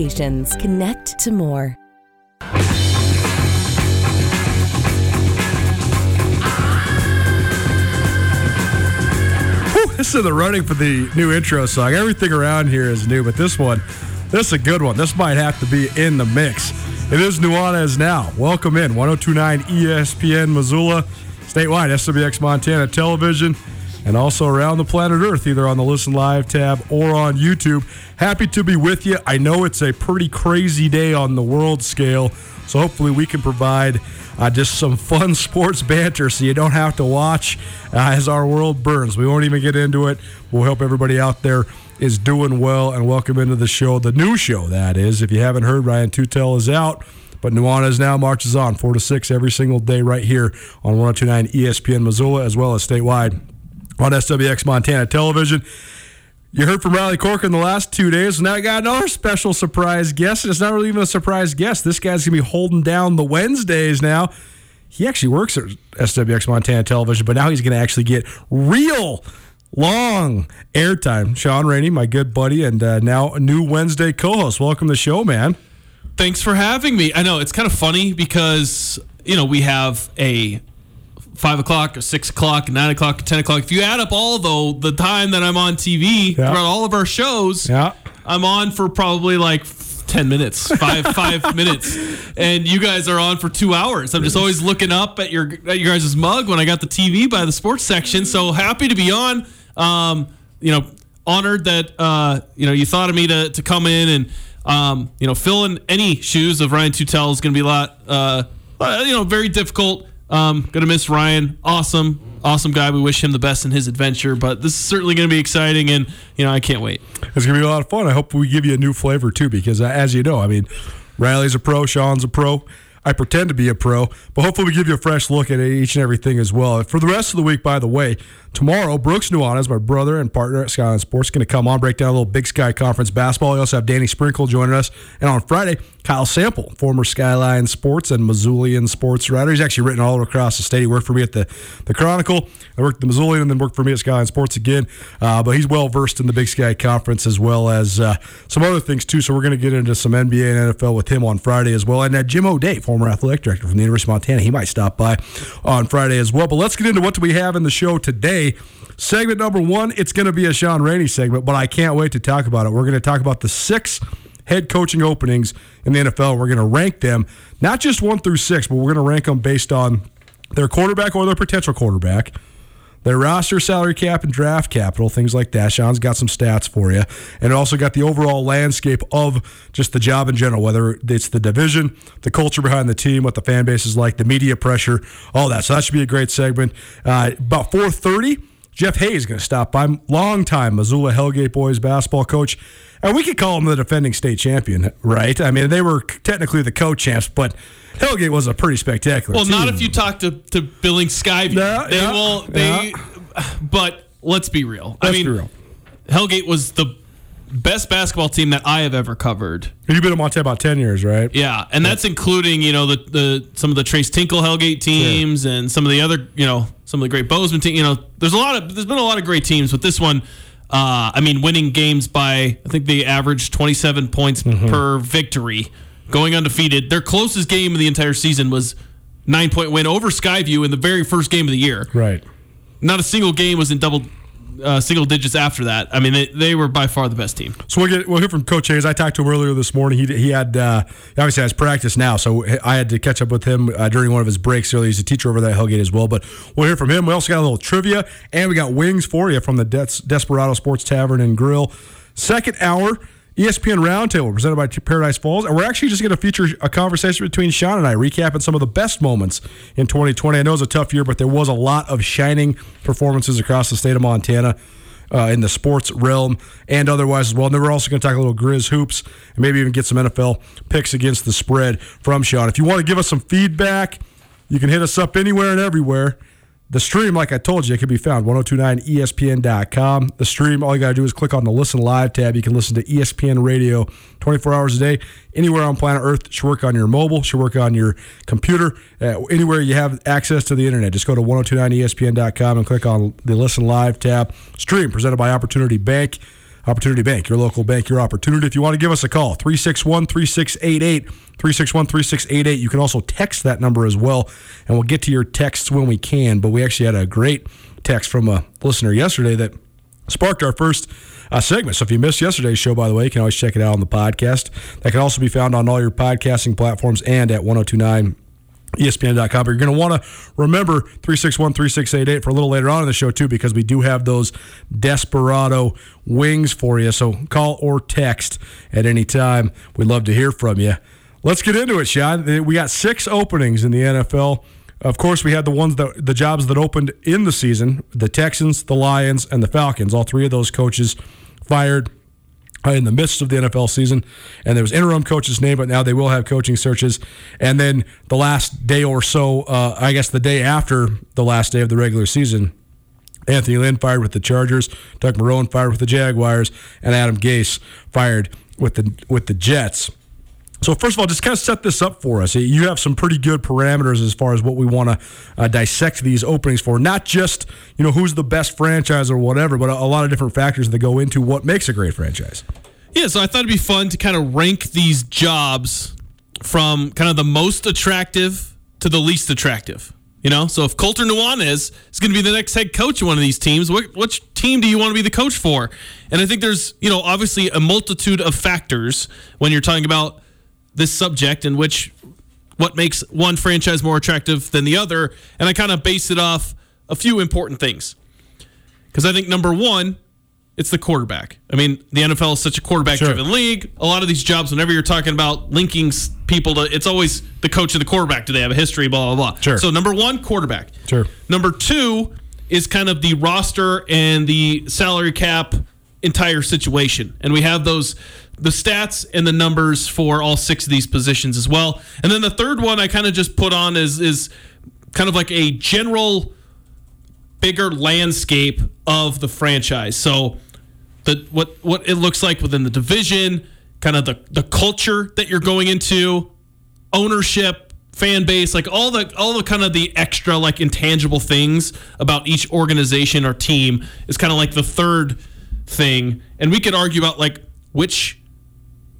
Connect to more. Whew, this is the running for the new intro song. Everything around here is new, but this one, this is a good one. This might have to be in the mix. It is Nuanez now. Welcome in 1029 ESPN Missoula, statewide SWX Montana television, and also around the planet Earth, either on the Listen Live tab or on YouTube. Happy to be with you. I know it's a pretty crazy day on the world scale, so hopefully we can provide uh, just some fun sports banter so you don't have to watch uh, as our world burns. We won't even get into it. We'll hope everybody out there is doing well and welcome into the show, the new show, that is. If you haven't heard, Ryan Tutel is out. But Nuanez now marches on 4 to 6 every single day right here on 1029 ESPN Missoula as well as statewide on SWX Montana Television. You heard from Riley Cork in the last two days, and now I got another special surprise guest. It's not really even a surprise guest. This guy's gonna be holding down the Wednesdays now. He actually works at SWX Montana Television, but now he's gonna actually get real long airtime. Shaun Rainey, my good buddy, and uh, now a new Wednesday co-host. Welcome to the show, man. Thanks for having me. I know it's kind of funny because you know we have a five o'clock, or six o'clock, nine o'clock, ten o'clock. If you add up all though the time that I'm on TV Yeah. throughout all of our shows, Yeah. I'm on for probably like ten minutes, five five minutes, and you guys are on for two hours. I'm just always looking up at your at your guys' mug when I got the TV by the sports section. So happy to be on. Um, you know, honored that uh, you know you thought of me to to come in and um, you know fill in any shoes of Ryan Tutel is going to be a lot. Uh, uh, you know, very difficult. Um, gonna miss Ryan. Awesome, awesome guy. We wish him the best in his adventure. But this is certainly to be exciting, and you know I can't wait. It's gonna be a lot of fun. I hope we give you a new flavor too, because uh, as you know, I mean, Riley's a pro, Shaun's a pro. I pretend to be a pro, but hopefully we give you a fresh look at each and everything as well. For the rest of the week, by the way, tomorrow Brooks Nuanez, my brother and partner at Skyline Sports, going to come on break down a little Big Sky Conference basketball. We also have Danny Sprinkle joining us, and on Friday, Kyle Sample, former Skyline Sports and Missoulian sports writer. He's actually written all across the state. He worked for me at the the Chronicle. I worked at the Missoulian and then worked for me at Skyline Sports again. Uh, but he's well versed in the Big Sky Conference as well as uh, some other things too. So we're going to get into some NBA and NFL with him on Friday as well. And uh, Jim O'Day, former athletic director from the University of Montana, he might stop by on Friday as well. But let's get into what do we have in the show today. Segment number one, it's going to be a Shaun Rainey segment, but I can't wait to talk about it. We're going to talk about the six head coaching openings in the NFL. We're going to rank them, not just one through six, but we're going to rank them based on their quarterback or their potential quarterback, their roster, salary cap, and draft capital, things like that. Shaun's got some stats for you. And also got the overall landscape of just the job in general, whether it's the division, the culture behind the team, what the fan base is like, the media pressure, all that. So that should be a great segment. Uh, about 4.30, Jeff Hays is going to stop by. Longtime Missoula Hellgate boys basketball coach. And we could call him the defending state champion, right? I mean, they were technically the co-champs, but Hellgate was a pretty spectacular. Well, team. not if you talk to to Billings Skyview. Yeah, they yeah, will. They. But let's be real. I Let's mean, be real. Hellgate was the best basketball team that I have ever covered. You've been in Montana about 10 years, right? Yeah, and that's including you know the the some of the Tres Tinkle Hellgate teams and some of the other you know some of the great Bozeman teams. You know, there's a lot of there's been a lot of great teams, but this one. Uh, I mean, winning games by I think they averaged 27 points per victory, going undefeated. Their closest game of the entire season was nine point win over Skyview in the very first game of the year. Right. Not a single game was in double uh, single digits after that. I mean, they, they were by far the best team. So we'll get we'll hear from Coach Hays. I talked to him earlier this morning. He he had uh, obviously has practice now, so I had to catch up with him uh, during one of his breaks earlier. He's a teacher over there at Hellgate as well. But we'll hear from him. We also got a little trivia, and we got wings for you from the Des- Desperado Sports Tavern and Grill. Second hour. ESPN Roundtable presented by Paradise Falls. And we're actually just going to feature a conversation between Shaun and I, recapping some of the best moments in 2020. I know it was a tough year, but there was a lot of shining performances across the state of Montana uh, in the sports realm and otherwise as well. And then we're also going to talk a little Grizz hoops and maybe even get some NFL picks against the spread from Shaun. If you want to give us some feedback, you can hit us up anywhere and everywhere. The stream, like I told you, it can be found 1029ESPN.com. The stream, all you got to do is click on the Listen Live tab. You can listen to ESPN radio 24 hours a day. Anywhere on planet Earth, should work on your mobile, should work on your computer, uh, anywhere you have access to the internet. Just go to 1029ESPN.com and click on the Listen Live tab. Stream presented by Opportunity Bank. Opportunity Bank, your local bank, your opportunity. If you want to give us a call, 361 3688. 361 3688. You can also text that number as well, and we'll get to your texts when we can. But we actually had a great text from a listener yesterday that sparked our first uh, segment. So if you missed yesterday's show, by the way, you can always check it out on the podcast. That can also be found on all your podcasting platforms and at 1029 ESPN.com. But you're going to want to remember 361 3688 for a little later on in the show, too, because we do have those Desperado wings for you. So call or text at any time. We'd love to hear from you. Let's get into it, Shaun. We got six openings in the NFL. Of course, we had the ones that the jobs that opened in the season: the Texans, the Lions, and the Falcons. All three of those coaches fired uh, in the midst of the NFL season, and there was interim coaches named, but now they will have coaching searches. And then the last day or so, uh, I guess the day after the last day of the regular season, Anthony Lynn fired with the Chargers, Doug Marrone fired with the Jaguars, and Adam Gase fired with the with the Jets. So first of all, just kind of set this up for us. You have some pretty good parameters as far as what we want to uh, dissect these openings for. Not just you know who's the best franchise or whatever, but a, a lot of different factors that go into what makes a great franchise. Yeah, so I thought it'd be fun to kind of rank these jobs from kind of the most attractive to the least attractive. You know, so if Colter Nuanez is going to be the next head coach of one of these teams, what which team do you want to be the coach for? And I think there's, you know, obviously a multitude of factors when you're talking about this subject in which what makes one franchise more attractive than the other. And I kind of base it off a few important things. Because I think number one, it's the quarterback. I mean, the NFL is such a quarterback driven Sure. league. A lot of these jobs, whenever you're talking about linking people to, it's always the coach and the quarterback. Do they have a history? Blah, blah, blah. Sure. So, number one, quarterback. Sure. Number two is kind of the roster and the salary cap entire situation. And we have those, the stats and the numbers for all six of these positions as well. And then the third one I kind of just put on is, is kind of like a general bigger landscape of the franchise. So the what what it looks like within the division, kind of the the culture that you're going into, ownership, fan base, like all the all the kind of the extra like intangible things about each organization or team is kind of like the third thing. And we could argue about like which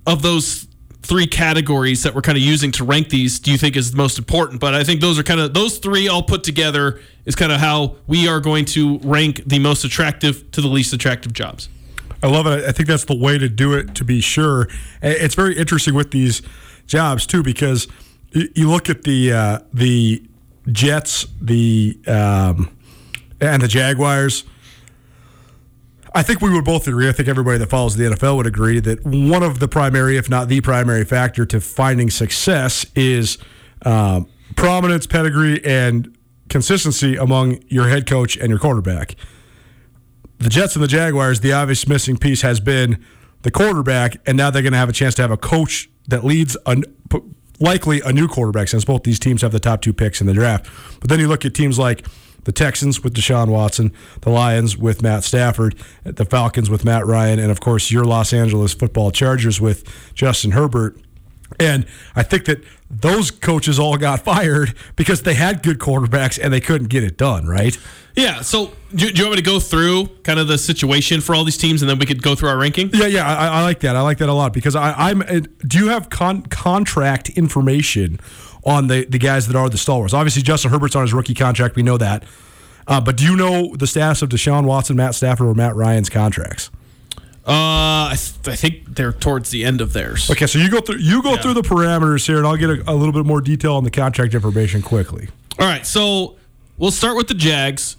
of those three categories that we're kind of using to rank these do you think is the most important but i think those are kind of those three all put together is kind of how we are going to rank the most attractive to the least attractive jobs I love it. I think that's the way to do it. To be sure, it's very interesting with these jobs too because you look at the uh, the Jets, the um, and the Jaguars. I think we would both agree. I think everybody that follows the NFL would agree that one of the primary, if not the primary factor to finding success is um, prominence, pedigree, and consistency among your head coach and your quarterback. The Jets and the Jaguars, the obvious missing piece has been the quarterback, and now they're going to have a chance to have a coach that leads a, likely a new quarterback since both these teams have the top two picks in the draft. But then you look at teams like the Texans with Deshaun Watson, the Lions with Matt Stafford, the Falcons with Matt Ryan, and of course your Los Angeles football Chargers with Justin Herbert. And I think that those coaches all got fired because they had good quarterbacks and they couldn't get it done, right? Yeah. So, do, do you want me to go through kind of the situation for all these teams, and then we could go through our ranking? Yeah, yeah, I, I like that. I like that a lot because I, am uh, Do you have con- contract information on the the guys that are the stalwarts? Obviously, Justin Herbert's on his rookie contract. We know that. Uh, but do you know the status of Deshaun Watson, Matt Stafford, or Matt Ryan's contracts? Uh, I, th- I, think they're towards the end of theirs. Okay, so you go through you go yeah. through the parameters here, and I'll get a, a, little bit more detail on the contract information quickly. All right, so we'll start with the Jags.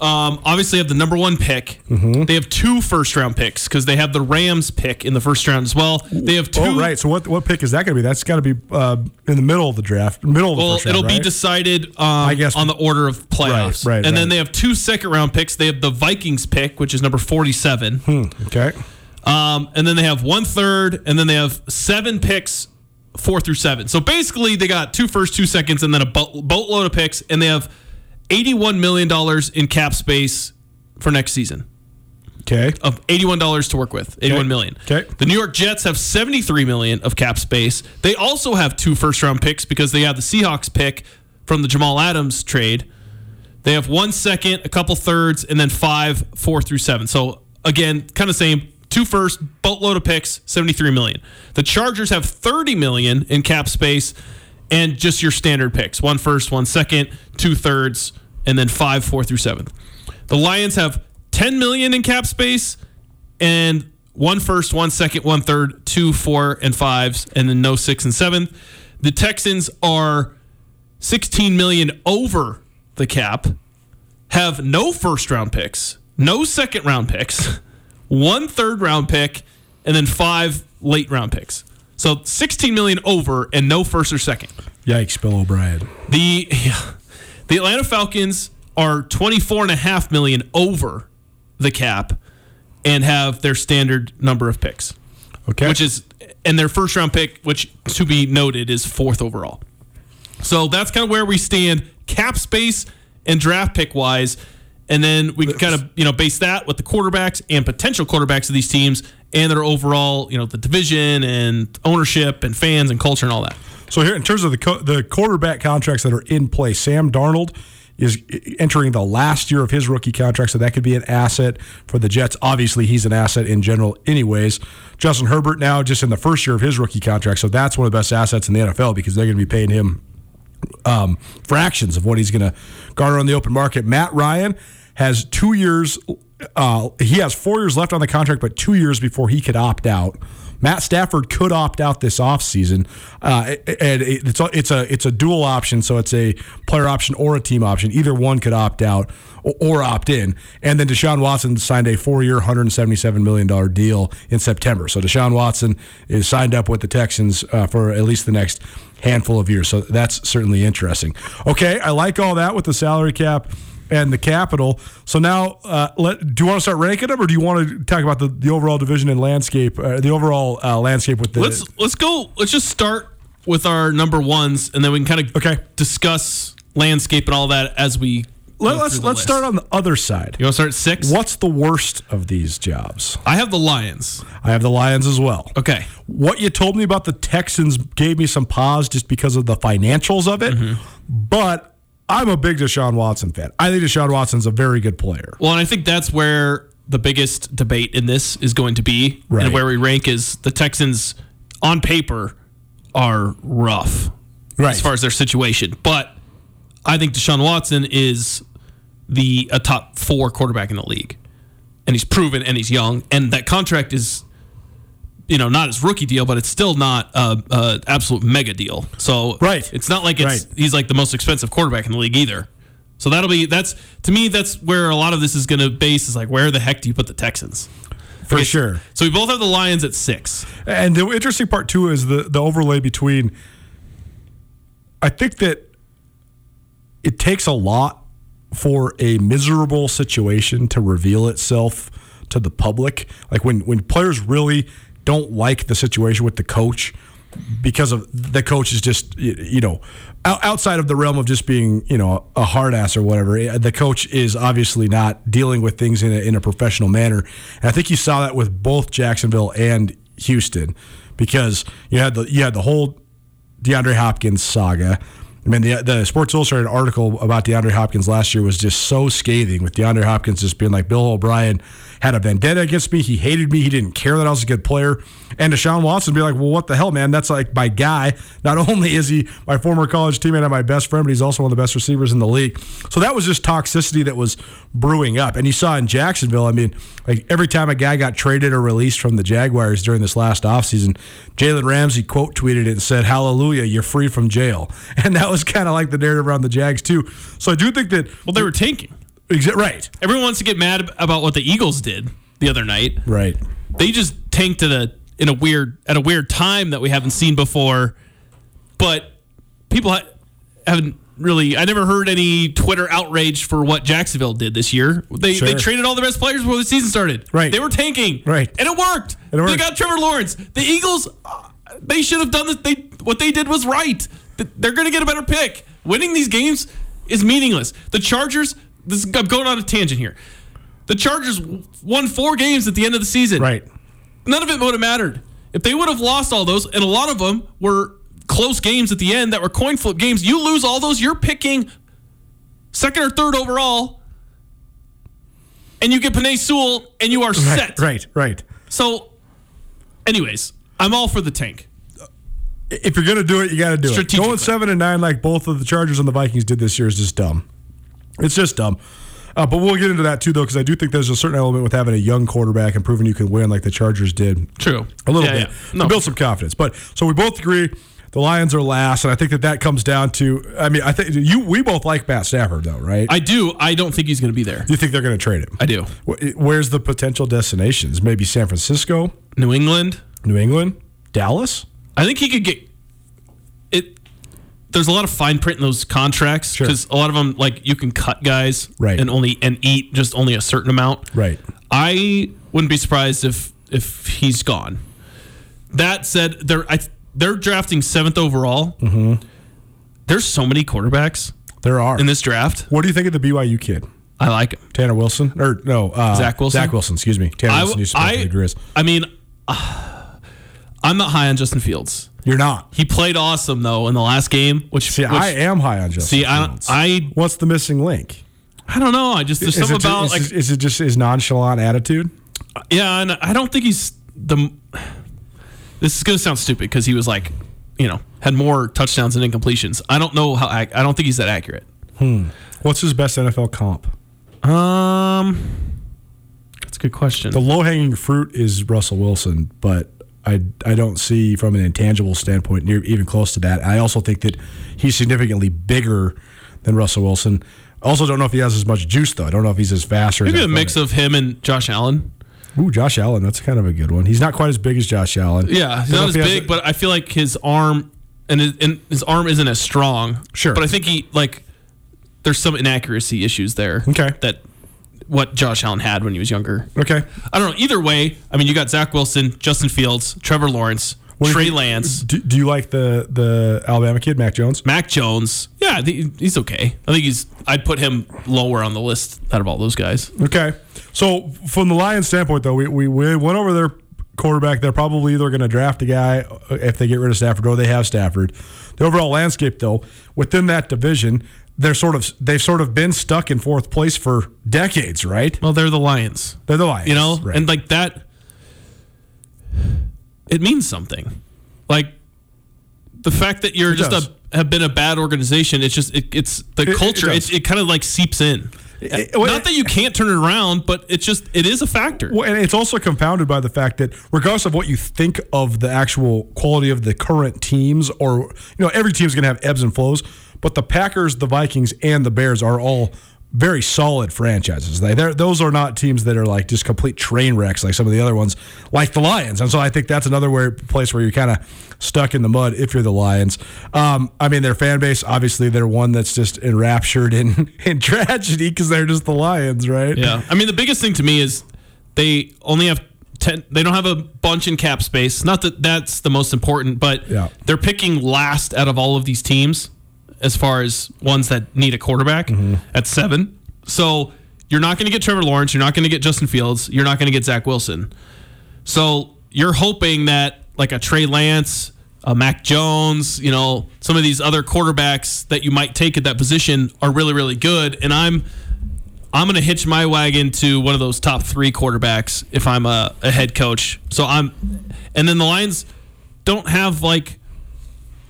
Um, obviously, have the number one pick. Mm-hmm. They have two first round picks because they have the Rams pick in the first round as well. They have two. Oh, right. So what what pick is that going to be? That's got to be uh, in the middle of the draft, middle of the well, first round. it'll right? be decided. Um, I guess on the order of playoffs. Right. right and right. then they have two second round picks. They have the Vikings pick, which is number forty seven. Hmm, okay. Um, and then they have one third, and then they have seven picks, four through seven. So basically, they got two first, two seconds, and then a boatload of picks, and they have eighty-one million dollars in cap space for next season. Okay. Of eighty-one dollars to work with, eighty-one okay. million. Okay. The New York Jets have seventy-three million of cap space. They also have two first-round picks because they have the Seahawks pick from the Jamal Adams trade. They have one second, a couple thirds, and then five, four through seven. So again, kind of same two first, boatload of picks, 73 million. The Chargers have 30 million in cap space and just your standard picks. One first, one second, two thirds, and then five, four through seventh. The Lions have 10 million in cap space and one first, one second, one third, two, four, and fives, and then no six and seventh. The Texans are 16 million over the cap, have no first round picks, no second round picks. one third round pick, and then five late round picks. So 16 million over and no first or second. Yikes, Bill O'Brien. The the Atlanta Falcons are 24 and a half million over the cap and have their standard number of picks. Okay. Which is and their first round pick, which to be noted is fourth overall. So that's kind of where we stand cap space and draft pick wise. And then we can kind of you know base that with the quarterbacks and potential quarterbacks of these teams and their overall you know the division and ownership and fans and culture and all that. So here, in terms of the co- the quarterback contracts that are in place, Sam Darnold is entering the last year of his rookie contract, so that could be an asset for the Jets. Obviously, he's an asset in general, anyways. Justin Herbert now just in the first year of his rookie contract, so that's one of the best assets in the NFL because they're going to be paying him um, fractions of what he's going to garner on the open market. Matt Ryan has two years. Uh, he has four years left on the contract, but two years before he could opt out. Matt Stafford could opt out this offseason. Uh, and it's a, it's a it's a dual option, so it's a player option or a team option. Either one could opt out or, or opt in. And then Deshaun Watson signed a four-year, $177 million deal in September. So Deshaun Watson is signed up with the Texans uh, for at least the next handful of years. So that's certainly interesting. Okay, I like all that with the salary cap and the capital. So now, uh, let, do you want to start ranking them, or do you want to talk about the, the overall division and landscape, uh, the overall uh, landscape with the? Let's let's go. Let's just start with our number ones, and then we can kind of okay discuss landscape and all that as we. Let, us let's list. start on the other side. You want to start at six? What's the worst of these jobs? I have the Lions. I have the Lions as well. Okay. What you told me about the Texans gave me some pause just because of the financials of it, mm-hmm. but I'm a big Deshaun Watson fan. I think Deshaun Watson's a very good player. Well, and I think that's where the biggest debate in this is going to be, right. and where we rank is the Texans on paper are rough, right. as far as their situation. But I think Deshaun Watson is the a top four quarterback in the league, and he's proven, and he's young, and that contract is you know, not his rookie deal, but it's still not a, a absolute mega deal. So right, it's not like it's right. he's like the most expensive quarterback in the league either. So that'll be that's to me that's where a lot of this is going to base is like where the heck do you put the Texans? For Okay, sure. So we both have the Lions at six. And the interesting part too is the the overlay between. I think that it takes a lot for a miserable situation to reveal itself to the public. Like when when players really don't like the situation with the coach because of the coach is just you know outside of the realm of just being you know a hard ass or whatever eh, the coach is obviously not dealing with things in a, in a professional manner and i think you saw that with both jacksonville and houston because you had the you had the whole DeAndre Hopkins saga. I mean, the, the Sports Illustrated article about DeAndre Hopkins last year was just so scathing with DeAndre Hopkins just being like, Bill O'Brien had a vendetta against me. He hated me. He didn't care that I was a good player. And Deshaun Watson be like, well, what the hell, man? That's like my guy. Not only is he my former college teammate and my best friend, but he's also one of the best receivers in the league. So that was just toxicity that was brewing up. And you saw in Jacksonville, I mean, like every time a guy got traded or released from the Jaguars during this last offseason, Jalen Ramsey quote tweeted it and said, Hallelujah, you're free from jail. And that was kind of like the narrative around the Jags, too. So I do think that. Well, they were tanking. Right. Everyone wants to get mad about what the Eagles did the other night. Right. They just tanked at a in a weird at a weird time that we haven't seen before. But people ha- haven't really. I never heard any Twitter outrage for what Jacksonville did this year. They they traded all the best players before the season started. Right. They were tanking. Right. And it worked. It They got Trevor Lawrence. The Eagles. uh, They should have done this. They what they did was right. They're going to get a better pick. Winning these games is meaningless. The Chargers. This I'm going on a tangent here. The Chargers won four games at the end of the season Right. none of it would have mattered. If they would have lost all those, and a lot of them were close games at the end that were coin flip games, you lose all those, you're picking second or third overall, and you get Penei Sewell, and you are set. Right. Right. Right. So, anyways, I'm all for the tank. If you're going to do it, you got to do it. Going seven and nine like both of the Chargers and the Vikings did this year is just dumb. It's just dumb. Uh, but we'll get into that too, though, because I do think there's a certain element with having a young quarterback and proving you can win like the Chargers did True. a little Yeah, bit yeah. No. to build some confidence. But so we both agree the Lions are last, and I think that that comes down to. I mean, I think you we both like Matt Stafford, though, right? I do. I don't think he's going to be there. you think they're going to trade him? I do. Where's the potential destinations? Maybe San Francisco, New England. New England, Dallas. I think he could get. There's a lot of fine print in those contracts Sure. because a lot of them, like you can cut guys, Right. and only and eat just only a certain amount, Right. I wouldn't be surprised if if he's gone. That said, they're I, they're drafting seventh overall. Mm-hmm. There's so many quarterbacks There are. in this draft. what do you think of the BYU kid? I like him. Tanner Wilson or no uh, Zach Wilson? Zach Wilson, excuse me. Tanner I, Wilson used to play for I, the Grizz. I mean, I'm not high on Justin Fields. You're not. He played awesome though in the last game. Which See, which, I am high on Justin. see. I Fields. I What's the missing link? I don't know. I just there's Is something it, about is, like is it just his nonchalant attitude? yeah, and I don't think he's the. This is gonna sound stupid because he was like, you know, had more touchdowns than incompletions. I don't know how. I don't think he's that accurate. Hmm. What's his best NFL comp? Um, that's a good question. The low hanging fruit is Russell Wilson, but I I don't see from an intangible standpoint near even close to that. I also think that he's significantly bigger than Russell Wilson. Also don't know if he has as much juice though. I don't know if he's as fast or Maybe a mix of him and Josh Allen. Ooh, Josh Allen. That's kind of a good one. He's not quite as big as Josh Allen. Yeah, he's not as he big, a- but I feel like his arm and his, and his arm isn't as strong. Sure. but I think he like there's some inaccuracy issues there. Okay. that what Josh Allen had when he was younger. okay. I don't know. Either way, I mean, you got Zach Wilson, Justin Fields, Trevor Lawrence, What do you Trey Lance, Do, do you like the the Alabama kid, Mac Jones? Mac Jones. Yeah, he's okay. I think he's. I'd put him lower on the list out of all those guys. Okay. So from the Lions standpoint, though, we, we, we went over their quarterback. They're probably either going to draft a guy uh, if they get rid of Stafford or they have Stafford. The overall landscape, though, within that division, they're sort of they've sort of been stuck in fourth place for decades, right? Well, they're the Lions. They're the Lions, You know, right. and like that, it means something. Like the fact that you're It just does. a have been a bad organization. It's just it, it's the it culture. it, it kind of like seeps in. Well, Not that you can't turn it around, but it's just it is a factor. Well, and it's also compounded by the fact that regardless of what you think of the actual quality of the current teams, or you know, every team's going to have ebbs and flows. But the Packers, the Vikings, and the Bears are all very solid franchises. They those are not teams that are like just complete train wrecks like some of the other ones, like the Lions. And so I think that's another where, place where you're kind of stuck in the mud if you're the Lions. Um, I mean, their fan base obviously they're one that's just enraptured in in tragedy because they're just the Lions, right? Yeah. I mean, the biggest thing to me is they only have 10 they don't have a bunch in cap space. Not that that's the most important, but Yeah. they're picking last out of all of these teams as far as ones that need a quarterback mm-hmm. at 7. So, you're not going to get Trevor Lawrence, you're not going to get Justin Fields, you're not going to get Zach Wilson. So, you're hoping that like a Trey Lance, a Mac Jones, you know, some of these other quarterbacks that you might take at that position are really really good and I'm I'm going to hitch my wagon to one of those top three quarterbacks if I'm a, a head coach. So I'm, and then the Lions don't have like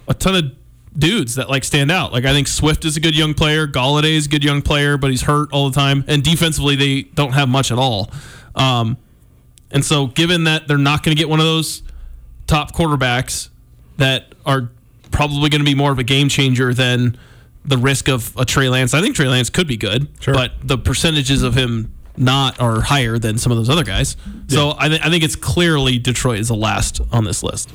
a ton of dudes that like stand out. Like I think Swift is a good young player, Golladay is a good young player, but he's hurt all the time, and defensively they don't have much at all. Um, and so given that they're not going to get one of those top quarterbacks that are probably going to be more of a game changer than the risk of a Trey Lance. I think Trey Lance could be good, Sure. but the percentages of him not are higher than some of those other guys. So I, th- I think it's clearly Detroit is the last on this list.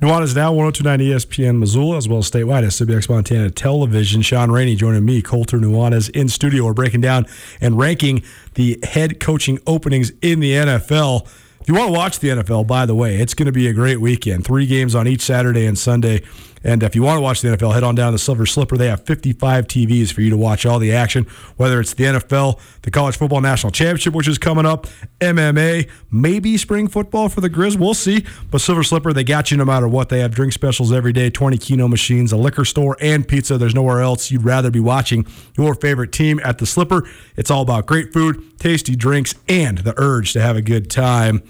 Nuanez now 1029 ESPN Missoula as well as statewide at SWX Montana Television. Shaun Rainey joining me, Colter Nuanez in studio. We're breaking down and ranking the head coaching openings in the NFL. If you want to watch the NFL, by the way, it's going to be a great weekend. Three games on each Saturday and Sunday. And if you want to watch the NFL, head on down to Silver Slipper. They have 55 TVs for you to watch all the action, whether it's the NFL, the College Football National Championship, which is coming up, MMA, maybe spring football for the Grizz. We'll see. But Silver Slipper, they got you no matter what. They have drink specials every day, 20 Keno machines, a liquor store, and pizza. There's nowhere else you'd rather be watching your favorite team at the Slipper. It's all about great food, tasty drinks, and the urge to have a good time.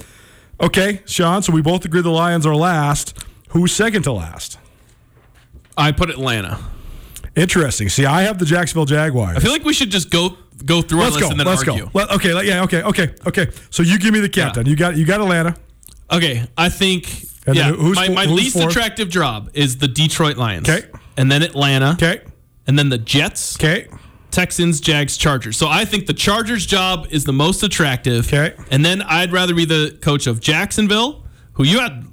Okay, Shaun, so we both agree the Lions are last. Who's second to last? I put Atlanta. Interesting. See, I have the Jacksonville Jaguars. I feel like we should just go go through our let's list go. and then Let's argue. go. Let, okay. let- Yeah. Okay. Okay. Okay. So you give me the countdown. You got you got Atlanta. Okay, I think And yeah. who's my my least fourth? attractive job is the Detroit Lions. Okay. and then Atlanta. Okay. and then the Jets. Okay. Texans, Jags, Chargers. So I think the Chargers job is the most attractive. Okay. And then I'd rather be the coach of Jacksonville, who you had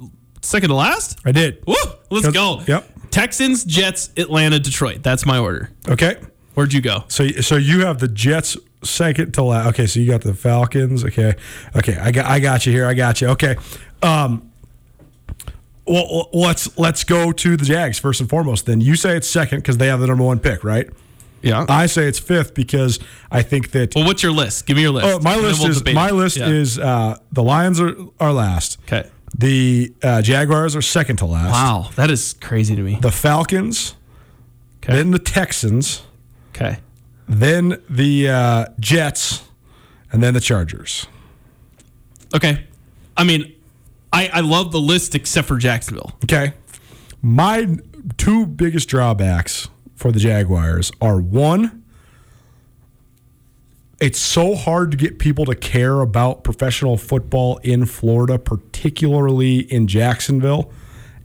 second to last. I did. Woo! Let's go. Yep. Texans, Jets, Atlanta, Detroit. That's my order. Okay. Where'd you go? So so you have the Jets second to last. Okay. So you got the Falcons. Okay. Okay. I got I got you here. I got you. Okay. Um. Well, let's let's go to the Jags first and foremost. Then you say it's second because they have the number one pick, right? Yeah. I say it's fifth because I think that well, what's your list? Give me your list. Oh, my list we'll is my list Yeah. is uh, the Lions are, are last. Okay. The uh, Jaguars are second to last. Wow, that is crazy to me. The Falcons, Okay. then the Texans, Okay. then the uh, Jets, and then the Chargers. Okay. I mean, I I love the list except for Jacksonville. Okay. My two biggest drawbacks for the Jaguars are one, it's so hard to get people to care about professional football in Florida, particularly in Jacksonville.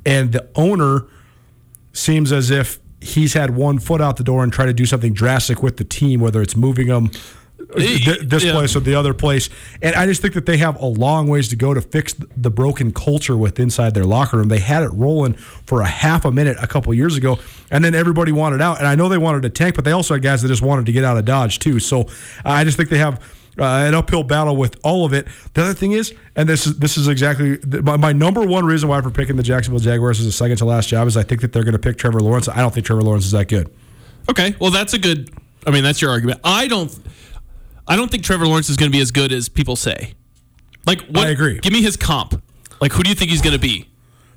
And the owner seems as if he's had one foot out the door and tried to do something drastic with the team, whether it's moving them th- this Yeah. place or the other place. And I just think that they have a long ways to go to fix the broken culture with inside their locker room. They had it rolling for a half a minute a couple years ago, and then everybody wanted out. And I know they wanted to tank, but they also had guys that just wanted to get out of Dodge too. So I just think they have. Uh, an uphill battle with all of it. The other thing is, and this is this is exactly the, my, my number one reason why for picking the Jacksonville Jaguars as a second to last job is I think that they're going to pick Trevor Lawrence. I don't think Trevor Lawrence is that good. Okay, well that's a good. I mean, that's your argument. I don't. I don't think Trevor Lawrence is going to be as good as people say. Like, what, I agree. Give me his comp. Like, who do you think he's going to be?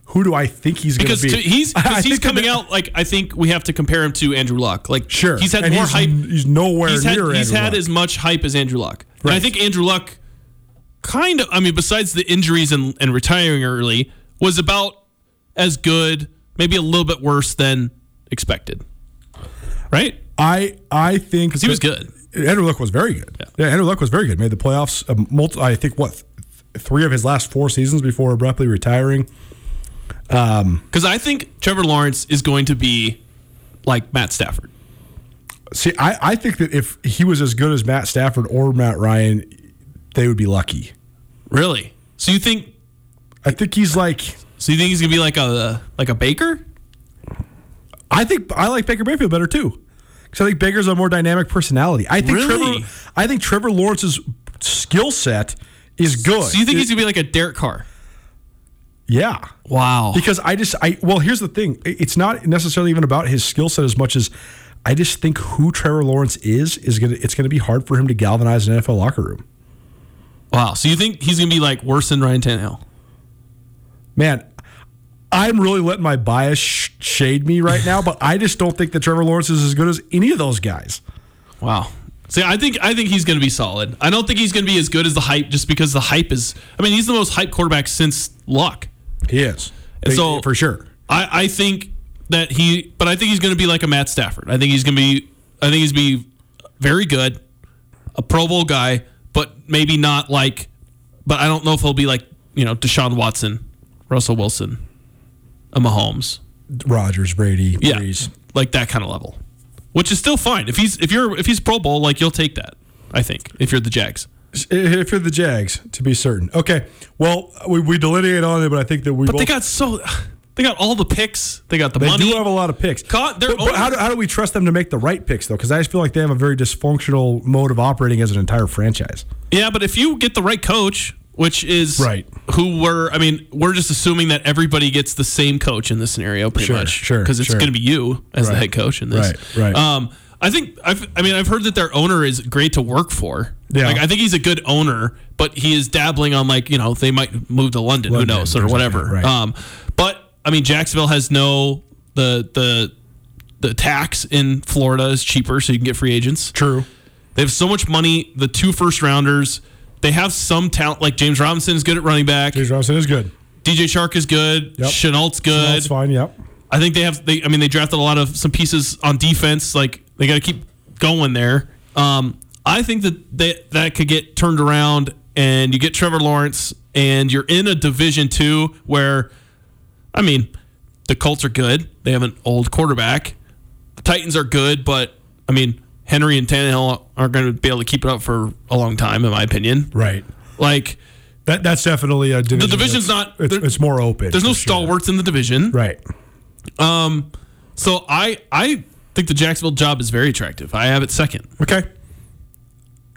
Who do I think he's going Because to be? to, he's because he's coming out like I think we have to compare him to Andrew Luck. Like, Sure, he's had And more he's, hype. He's nowhere He's had near. he's Andrew had Luck. as much hype as Andrew Luck. And I think Andrew Luck, kind of. I mean, besides the injuries and, and retiring early, was about as good, maybe a little bit worse than expected. Right? I I think he was good. Andrew Luck was very good. Yeah, Andrew Luck was very good. Made the playoffs. Uh, multi, I think what th- three of his last four seasons before abruptly retiring. Because I think Trevor Lawrence is going to be like Matt Stafford. See, I, I think that if he was as good as Matt Stafford or Matt Ryan, they would be lucky. Really? So you think? I think he's like. So you think he's gonna be like a like a Baker? I think I like Baker Mayfield better too, because I think Baker's a more dynamic personality. I think Really? Trevor. I think Trevor Lawrence's skill set is good. So you think he's gonna be like a Derek Carr? yeah. Wow. Because I just I well here's the thing it's not necessarily even about his skill set as much as I just think who Trevor Lawrence is is gonna it's gonna be hard for him to galvanize an NFL locker room. Wow. So you think he's gonna be like worse than Ryan Tannehill? Man, I'm really letting my bias sh- shade me right now, but I just don't think that Trevor Lawrence is as good as any of those guys. Wow. See, I think I think he's going to be solid. I don't think he's going to be as good as the hype, just because the hype is. I mean, he's the most hype quarterback since Luck. He is. And so- for sure. I, I think that he, but I think he's going to be like a Matt Stafford. I think he's going to be. I think he's going to be very good, a Pro Bowl guy, but maybe not like. But I don't know if he'll be like you know Deshaun Watson, Russell Wilson, a Mahomes. Rodgers, Brady, Yeah, like that kind of level, which is still fine. If he's if you're if he's Pro Bowl, like you'll take that. I think if you're the Jags. If you're the Jags, to be certain. Okay. Well, we, we delineate on it, but I think that we But both, they got so they got all the picks. They got the They money. They do have a lot of picks. But, but how, do, how do we trust them to make the right picks, though? Because I just feel like they have a very dysfunctional mode of operating as an entire franchise. yeah, but if you get the right coach, which is Right. who we're I mean, we're just assuming that everybody gets the same coach in this scenario, pretty Sure, much. sure, Because it's sure. going to be you as the head coach in this. Right, right. Um, I think I've, I mean I've heard that their owner is great to work for. Yeah. Like I think he's a good owner, but he is dabbling on like you know they might move to London, London who knows or or whatever. right. Um, but I mean Jacksonville has no the the the tax in Florida is cheaper, so you can get free agents. True. They have so much money. The two first rounders. They have some talent. Like James Robinson is good at running back. James Robinson is good. DJ Chark is good. Yep. Shenault's good. That's fine. Yep. I think they have. They, I mean, they drafted a lot of some pieces on defense. Like they got to keep going there. Um, I think that they, that could get turned around, and you get Trevor Lawrence, and you're in a Division two where, I mean, the Colts are good. They have an old quarterback. The Titans are good, but I mean, Henry and Tannehill aren't going to be able to keep it up for a long time, in my opinion. Right. Like, That that's definitely a division. The division's not- It's, it's more open. there's no sure. stalwarts in the division. Right. Um. So I I think the Jacksonville job is very attractive. I have it second. Okay.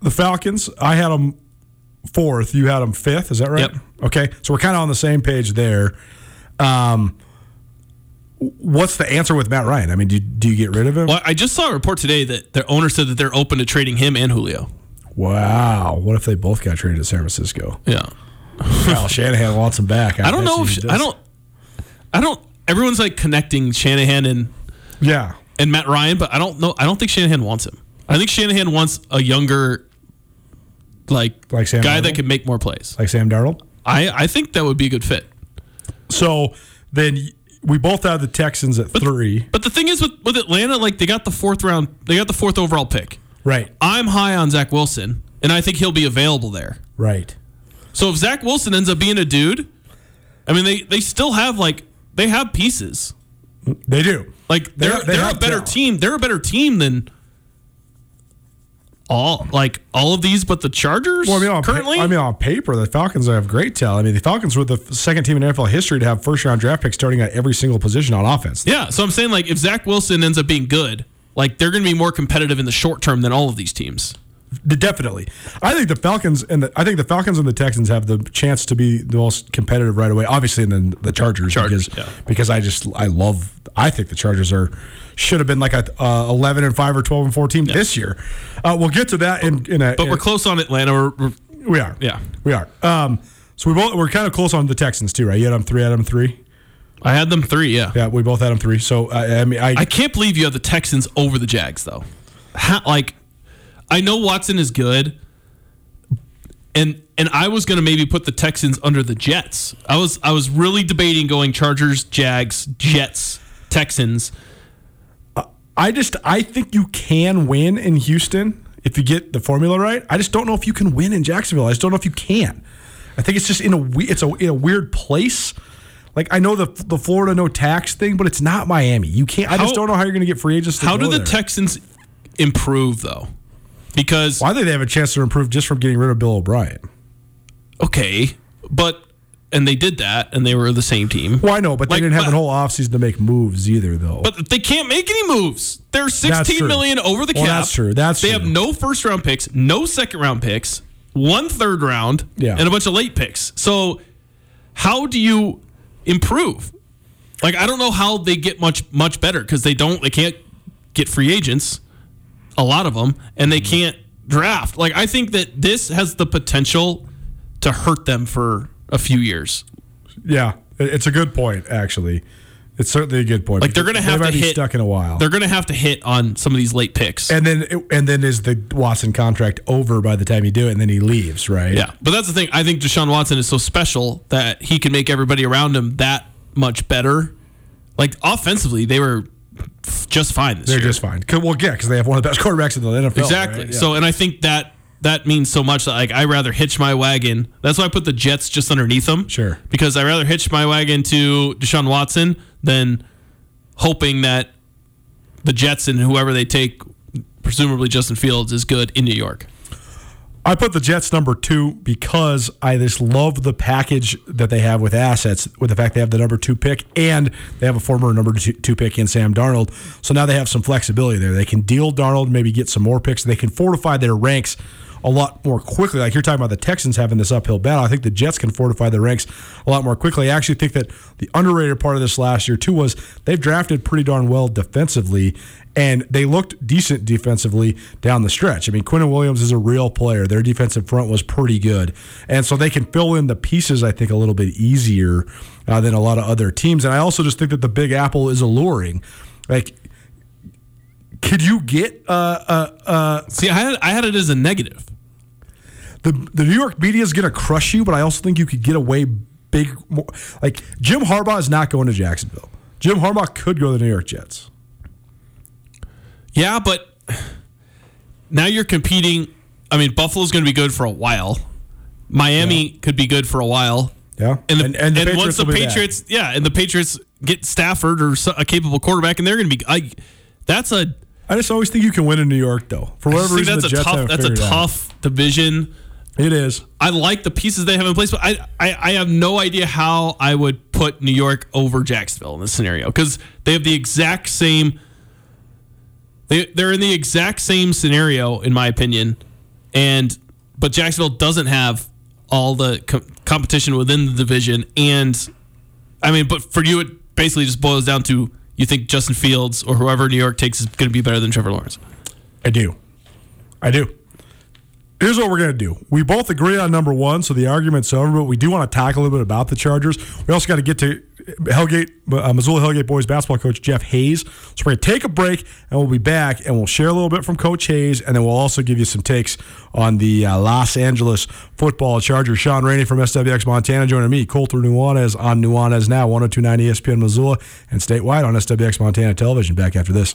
The Falcons. I had them fourth. You had them fifth. Is that right? Yep. Okay. So we're kind of on the same page there. Um, what's the answer with Matt Ryan? I mean, do, do you get rid of him? Well, I just saw a report today that their owner said that they're open to trading him and Julio. Wow. What if they both got traded to San Francisco? Yeah. Kyle Shanahan wants him back. I don't know if. I don't I don't everyone's like connecting Shanahan and Yeah. and Matt Ryan, but I don't know I don't think Shanahan wants him. I think Shanahan wants a younger like, Like Sam guy Darnold? that can make more plays. Like Sam Darnold. I, I think that would be a good fit. So then we both have the Texans at three. But the thing is with, with Atlanta, like they got the fourth round they got the fourth overall pick. Right. I'm high on Zach Wilson, and I think he'll be available there. Right. So if Zach Wilson ends up being a dude, I mean they they still have like they have pieces. They do. Like They they're they they are a better talent. team. They're a better team than all like all of these, but the Chargers Well, I mean, on currently. Pa- I mean, on paper, the Falcons have great talent. I mean, the Falcons were the second team in NFL history to have first round draft picks starting at every single position on offense. yeah, so I'm saying like if Zach Wilson ends up being good, like they're going to be more competitive in the short term than all of these teams. Definitely. I think the Falcons and the, I think the Falcons and the Texans have the chance to be the most competitive right away. Obviously, and then the Chargers, Chargers, because yeah. because I just I love I think the Chargers are should have been like a uh, eleven and five or twelve and fourteen this year. Uh, we'll get to that in in a. But in- we're close on Atlanta. We're, we're- we are yeah. we are. Um, so we both we're kind of close on the Texans too, right? You had them three, I had them three. I had them three. Yeah. Yeah, we both had them three. So I, I mean, I, I can't believe you have the Texans over the Jags though. How, like, I know Watson is good, and and I was gonna maybe put the Texans under the Jets. I was I was really debating going Chargers, Jags, Jets, Texans. I just I think you can win in Houston if you get the formula right. I just don't know if you can win in Jacksonville. I just don't know if you can. I think it's just in a it's a in a weird place. like I know the the Florida no tax thing, but it's not Miami. You can't. I just don't know how you're going to get free agents. To How do the there. Texans improve though? Because Well, I think they have a chance to improve just from getting rid of Bill O'Brien. okay, but and they did that, and they were the same team. Well, I know, but Like, they didn't have but- the whole offseason to make moves either, though. But they can't make any moves. They're sixteen million over the Well, cap. that's true. That's they true. have no first round picks, no second round picks, one third round, Yeah. and a bunch of late picks. So how do you improve? Like I don't know how they get much much better because they don't they can't get free agents, a lot of them, and they mm-hmm. can't draft. Like I think that this has the potential to hurt them for a few years. yeah, it's a good point. Actually, it's certainly a good point. Like they're going to have to be hit stuck in a while. They're going to have to hit on some of these late picks. And then, and then is the Watson contract over by the time you do it, and then he leaves, right? Yeah, but that's the thing. I think Deshaun Watson is so special that he can make everybody around him that much better. Like offensively, they were just fine this they're year. just fine. Well, yeah, because they have one of the best quarterbacks in the NFL. exactly. right? Yeah. So, and I think that that means so much. That, like, I rather hitch my wagon. That's why I put the Jets just underneath them. Sure. Because I rather hitch my wagon to Deshaun Watson than hoping that the Jets and whoever they take, presumably Justin Fields, is good in New York. I put the Jets number two because I just love the package that they have with assets, with the fact they have the number two pick and they have a former number two, pick in Sam Darnold. So now they have some flexibility there. They can deal Darnold, maybe get some more picks. They can fortify their ranks a lot more quickly. Like you're talking about the Texans having this uphill battle. I think the Jets can fortify their ranks a lot more quickly. I actually think that the underrated part of this last year, too, was they've drafted pretty darn well defensively and they looked decent defensively down the stretch. I mean, Quinnen Williams is a real player. Their defensive front was pretty good. And so they can fill in the pieces, I think, a little bit easier uh, than a lot of other teams. And I also just think that the Big Apple is alluring. Like, could you get uh, uh, uh, See, I had, I had it as a negative. the the New York media is going to crush you, but I also think you could get away big. More, like Jim Harbaugh is not going to Jacksonville. Jim Harbaugh could go to the New York Jets. Yeah, but now you're competing. I mean, Buffalo's going to be good for a while. Miami could be good for a while. Yeah, And, the, and, and, the Patriots once the will be back. Patriots, yeah, and the Patriots get Stafford or a capable quarterback, and they're going to be. I, that's a. I just always think you can win in New York, though. For whatever reason, that's a Jets tough. That's a out. tough division. It is. I like the pieces they have in place, but I, I, I have no idea how I would put New York over Jacksonville in this scenario because they have the exact same. They they're in the exact same scenario in my opinion, and but Jacksonville doesn't have all the co- competition within the division, and I mean, but for you it basically just boils down to you think Justin Fields or whoever New York takes is going to be better than Trevor Lawrence. I do. I do. Here's what we're going to do. We both agree on number one, so the argument's over, but we do want to talk a little bit about the Chargers. We also got to get to Hellgate, uh, Missoula Hellgate boys basketball coach Jeff Hays. So we're going to take a break, and we'll be back, and we'll share a little bit from Coach Hays, and then we'll also give you some takes on the uh, Los Angeles football Chargers. Shaun Rainey from SWX Montana joining me, Colter Nuanez on Nuanez Now, 1029 ESPN Missoula, and statewide on SWX Montana Television. Back after this.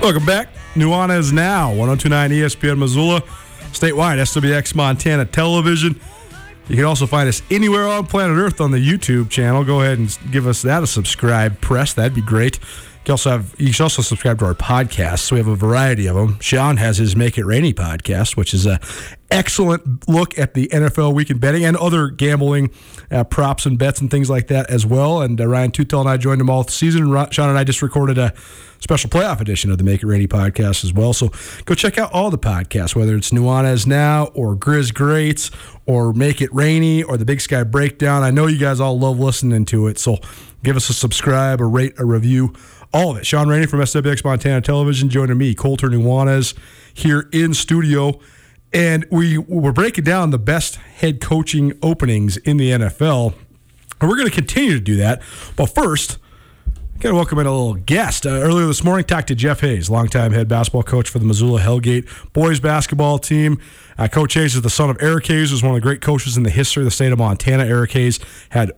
Welcome back. Nuanez Now, 1029 ESPN Missoula, statewide, SWX Montana Television. You can also find us anywhere on planet Earth on the YouTube channel. Go ahead and give us that a subscribe press. That'd be great. You also have you can also subscribe to our podcasts. We have a variety of them. Shaun has his Make It Rainy podcast, which is a excellent look at the NFL weekend betting and other gambling uh, props and bets and things like that as well. And uh, Ryan Tutel and I joined him all season. Shaun and I just recorded a special playoff edition of the Make It Rainy podcast as well. So go check out all the podcasts, whether it's Nuanez Now or Grizz Greats or Make It Rainy or the Big Sky Breakdown. I know you guys all love listening to it. So give us a subscribe, a rate, a review all of it. Shaun Rainey from SWX Montana Television joining me, Colter Nuanez, here in studio. And we we're breaking down the best head coaching openings in the NFL. And we're going to continue to do that. But first, Got to welcome in a little guest. Uh, earlier this morning, talked to Jeff Hays, longtime head basketball coach for the Missoula Hellgate boys basketball team. Uh, coach Hays is the son of Eric Hays, who's one of the great coaches in the history of the state of Montana. Eric Hays had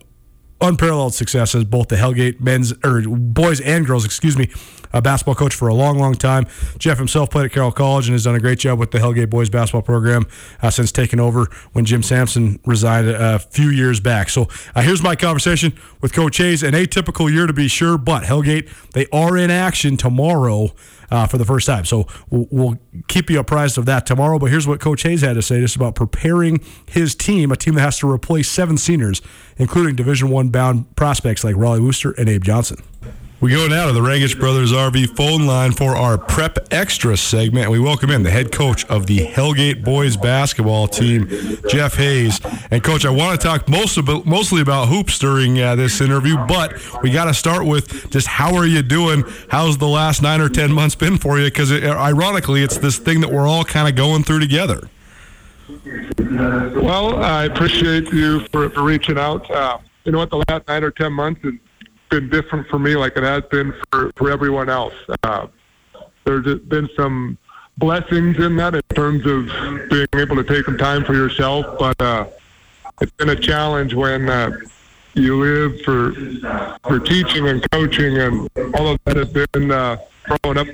unparalleled success as both the Hellgate men's or boys and girls, excuse me, a basketball coach for a long, long time. Jeff himself played at Carroll College and has done a great job with the Hellgate boys basketball program uh, since taking over when Jim Sampson resigned a few years back. So uh, here's my conversation with Coach Hays. An atypical year to be sure, but Hellgate they are in action tomorrow uh, for the first time. So we'll, we'll, keep you apprised of that tomorrow. But here's what Coach Hays had to say just about preparing his team, a team that has to replace seven seniors, including Division One bound prospects like Raleigh Wooster and Abe Johnson. We go now to the Rangish Brothers RV phone line for our Prep Extra segment. We welcome in the head coach of the Hellgate boys basketball team, Jeff Hays. And coach, I want to talk most about, mostly about hoops during uh, this interview, but we got to start with just how are you doing? How's the last nine or ten months been for you? Because it, ironically, it's this thing that we're all kind of going through together. Well, I appreciate you for, for reaching out. Uh, you know what? The last nine or ten months is been different for me, like it has been for for everyone else. Uh, there's been some blessings in that in terms of being able to take some time for yourself, but uh, it's been a challenge when uh, you live for for teaching and coaching, and all of that has been uh, thrown up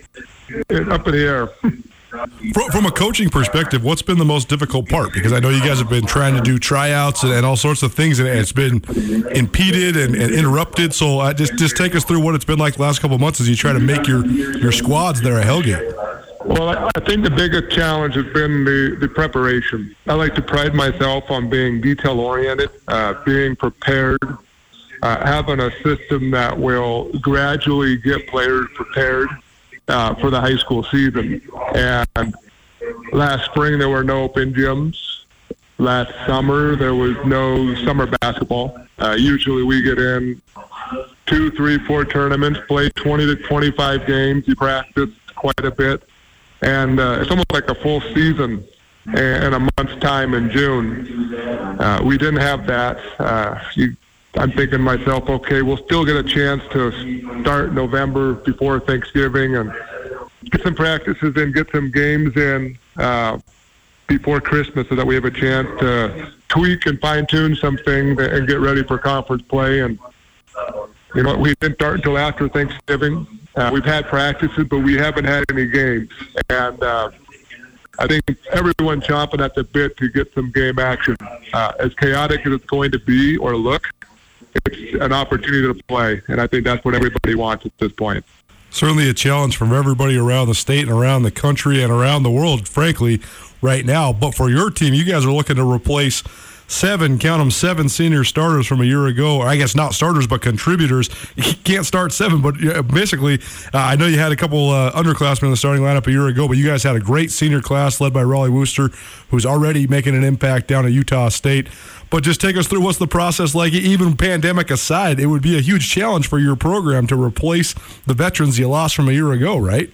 up in the air. From a coaching perspective, what's been the most difficult part? Because I know you guys have been trying to do tryouts and, all sorts of things, and it's been impeded and, and interrupted. So uh, just just take us through what it's been like the last couple months as you try to make your your squads there at Hellgate. Well, I think the biggest challenge has been the, the preparation. I like to pride myself on being detail oriented, uh, being prepared, uh, having a system that will gradually get players prepared uh, for the high school season. And last spring there were no open gyms. Last summer there was no summer basketball. Uh, usually we get in two, three, four tournaments, play 20 to 25 games. You practice quite a bit, and uh, it's almost like a full season in a month's time in June. Uh, we didn't have that. Uh, you I'm thinking myself, okay, we'll still get a chance to start November before Thanksgiving and get some practices in, get some games in uh, before Christmas, so that we have a chance to tweak and fine tune something and get ready for conference play. And you know, we didn't start until after Thanksgiving. Uh, we've had practices, but we haven't had any games, and uh, I think everyone's chomping at the bit to get some game action. Uh, as chaotic as it's going to be or look, it's an opportunity to play, and I think that's what everybody wants at this point. Certainly a challenge from everybody around the state and around the country and around the world, frankly, right now. But for your team, you guys are looking to replace seven, count them, seven senior starters from a year ago. I guess not starters, but contributors. You can't start seven, but basically, uh, I know you had a couple uh, underclassmen in the starting lineup a year ago, but you guys had a great senior class led by Raleigh Wooster, who's already making an impact down at Utah State. But just take us through what's the process like, even pandemic aside. It would be a huge challenge for your program to replace the veterans you lost from a year ago, right?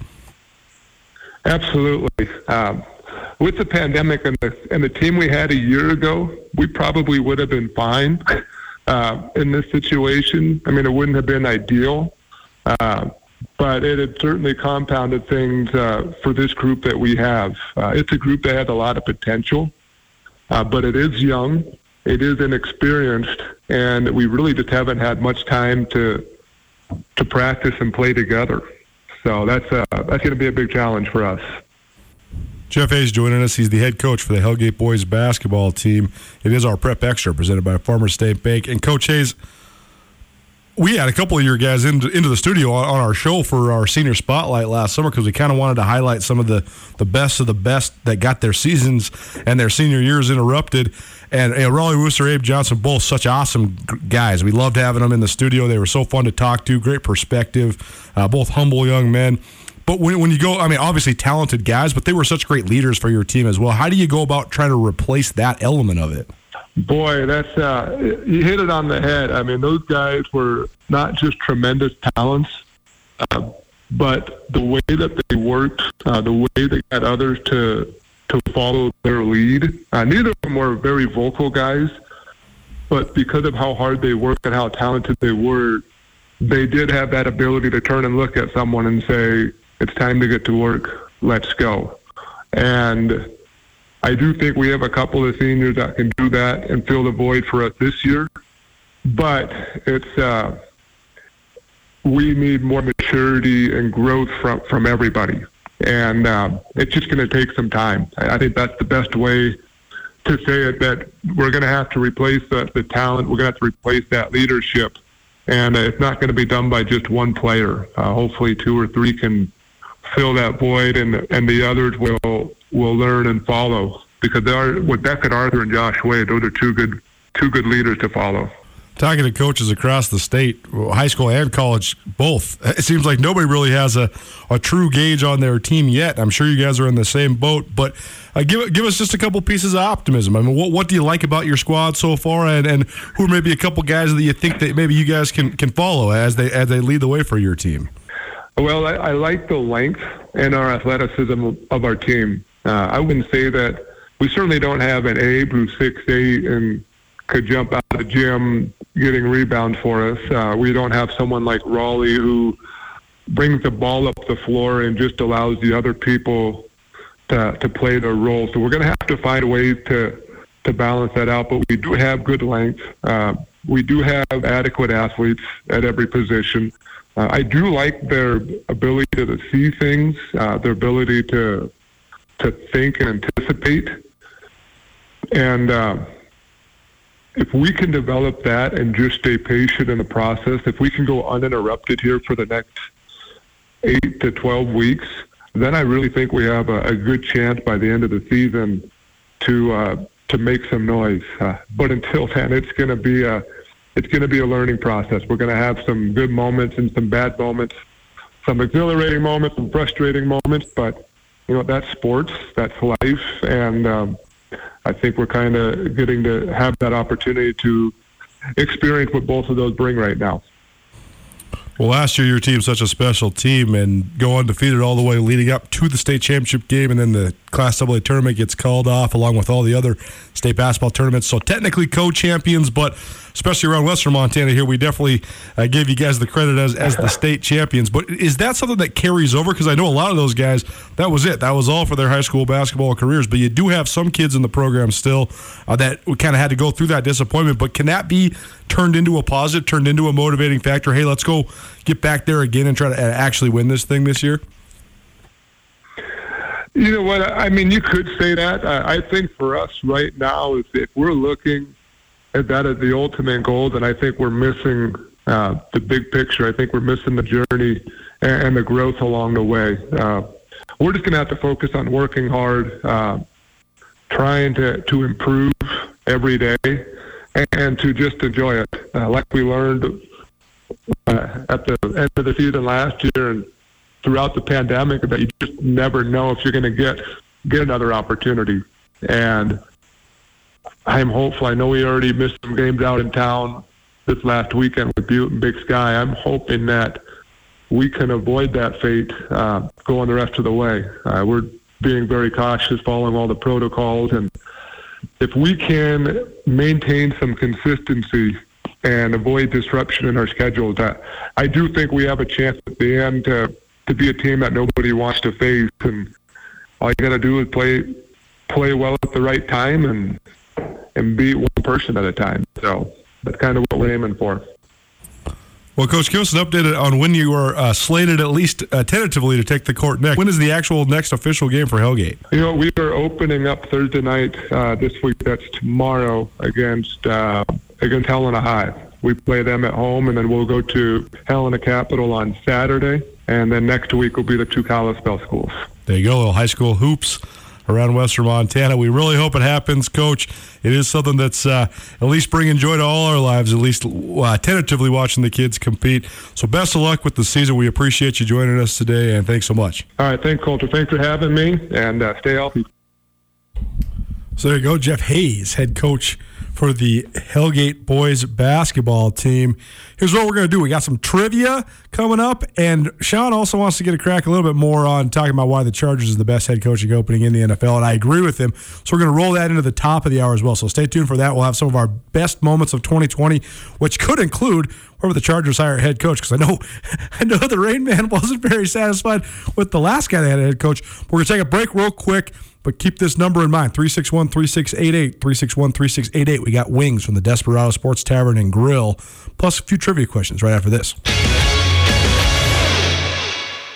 Absolutely. Um, with the pandemic and the, and the team we had a year ago, we probably would have been fine uh, in this situation. I mean, it wouldn't have been ideal, uh, but it had certainly compounded things uh, for this group that we have. Uh, it's a group that has a lot of potential, uh, but it is young it is inexperienced, and we really just haven't had much time to to practice and play together. So that's uh, that's going to be a big challenge for us. Jeff Hays joining us. He's the head coach for the Hellgate boys basketball team. It is our Prep Extra presented by Farmers State Bank. And Coach Hays, we had a couple of your guys into, into the studio on, on our show for our senior spotlight last summer because we kind of wanted to highlight some of the, the best of the best that got their seasons and their senior years interrupted. And Raleigh Wooster, Abe Johnson, both such awesome guys. We loved having them in the studio. They were so fun to talk to, great perspective, uh, both humble young men. But when, when you go, I mean, obviously talented guys, but they were such great leaders for your team as well. How do you go about trying to replace that element of it? Boy, that's uh, you hit it on the head. I mean, those guys were not just tremendous talents, uh, but the way that they worked, uh, the way they got others to to follow their lead. Uh, neither of them were very vocal guys, but because of how hard they worked and how talented they were, they did have that ability to turn and look at someone and say, "It's time to get to work. Let's go." And I do think we have a couple of seniors that can do that and fill the void for us this year. But it's uh, we need more maturity and growth from from everybody, and uh, it's just going to take some time. I, I think that's the best way to say it. That we're going to have to replace the, the talent. We're going to have to replace that leadership, and it's not going to be done by just one player. Uh, hopefully, two or three can fill that void, and and the others will will learn and follow because they are with Arthur and Josh Wade. Those are two good two good leaders to follow. Talking to coaches across the state, high school and college, both, it seems like nobody really has a, a true gauge on their team yet. I'm sure you guys are in the same boat, but uh, give give us just a couple pieces of optimism. I mean, what what do you like about your squad so far, and, and who are maybe a couple guys that you think that maybe you guys can, can follow as they as they lead the way for your team? Well, I, I like the length and our athleticism of our team. Uh, I wouldn't say that we certainly don't have an Abe who's six eight and could jump out of the gym getting rebounds for us. Uh, we don't have someone like Raleigh who brings the ball up the floor and just allows the other people to to play their role. So we're going to have to find ways to to balance that out. But we do have good length. Uh, we do have adequate athletes at every position. Uh, I do like their ability to see things, uh, their ability to to think and anticipate. And uh, if we can develop that and just stay patient in the process, if we can go uninterrupted here for the next eight to 12 weeks, then I really think we have a, a good chance by the end of the season to uh, to make some noise. Uh, but until then, it's going to be a it's going to be a learning process. We're going to have some good moments and some bad moments, some exhilarating moments, some frustrating moments. But you know that's sports, that's life, and um, I think we're kind of getting to have that opportunity to experience what both of those bring right now. Well, last year your team's such a special team and go undefeated all the way leading up to the state championship game, and then the Class AA tournament gets called off along with all the other state basketball tournaments. So technically co-champions, but especially around Western Montana here, we definitely uh, gave you guys the credit as, as the state champions. But is that something that carries over? Because I know a lot of those guys, that was it. That was all for their high school basketball careers. But you do have some kids in the program still uh, that kind of had to go through that disappointment. But can that be turned into a positive, turned into a motivating factor? Hey, let's go get back there again and try to uh, actually win this thing this year? You know what? I mean, you could say that. I think for us right now, if we're looking at that as the ultimate goal, then I think we're missing uh, the big picture. I think we're missing the journey and, the growth along the way. Uh, we're just going to have to focus on working hard, uh, trying to, to improve every day, and, and to just enjoy it. Uh, like we learned uh, at the end of the season last year and throughout the pandemic, that you just never know if you're going to get get another opportunity. And I'm hopeful. I know we already missed some games out in town this last weekend with Butte and Big Sky. I'm hoping that we can avoid that fate uh, going the rest of the way. Uh, we're being very cautious, following all the protocols, and if we can maintain some consistency and avoid disruption in our schedules, that I do think we have a chance at the end to to be a team that nobody wants to face. And all you got to do is play play well at the right time and and beat one person at a time. So that's kind of what we're aiming for. Well, Coach, give us an update on when you are uh, slated, at least uh, tentatively, to take the court next. When is the actual next official game for Hellgate? You know, we are opening up Thursday night uh, this week. That's tomorrow against uh, against Helena High. We play them at home, and then we'll go to Helena Capital on Saturday, and then next week will be the two Kalispell schools. There you go, little high school hoops around Western Montana. We really hope it happens, Coach. It is something that's uh, at least bringing joy to all our lives, at least uh, tentatively watching the kids compete. So best of luck with the season. We appreciate you joining us today, and thanks so much. All right, thanks, Colter. Thanks for having me, and uh, stay healthy. So there you go, Jeff Hays, head coach for the Hellgate boys basketball team. Here's what we're going to do. We got some trivia coming up, and Shaun also wants to get a crack a little bit more on talking about why the Chargers is the best head coaching opening in the NFL, and I agree with him. So we're going to roll that into the top of the hour as well. So stay tuned for that. We'll have some of our best moments of 2020, which could include whoever the Chargers hire head coach, because I know I know the Rain Man wasn't very satisfied with the last guy that had a head coach. We're going to take a break real quick. But keep this number in mind 361 3688. 361 3688. We got wings from the Desperado Sports Tavern and Grill, plus a few trivia questions right after this.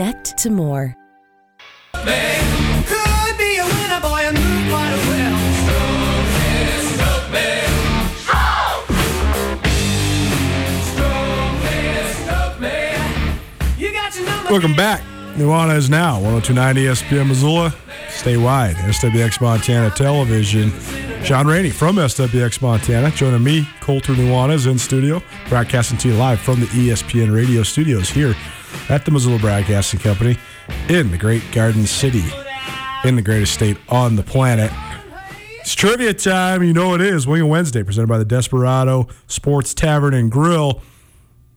to more. Could be a winner, boy, and move quite well. You got your number. Welcome back. Nuanez now 1029 ESPN Missoula, statewide, SWX Montana Television. Shaun Rainey from SWX Montana joining me, Colter Nuanez in studio, broadcasting to you live from the ESPN radio studios here at the Missoula Broadcasting Company in the great Garden City, in the greatest state on the planet. It's trivia time. You know it is. Wing Wednesday, presented by the Desperado Sports Tavern and Grill.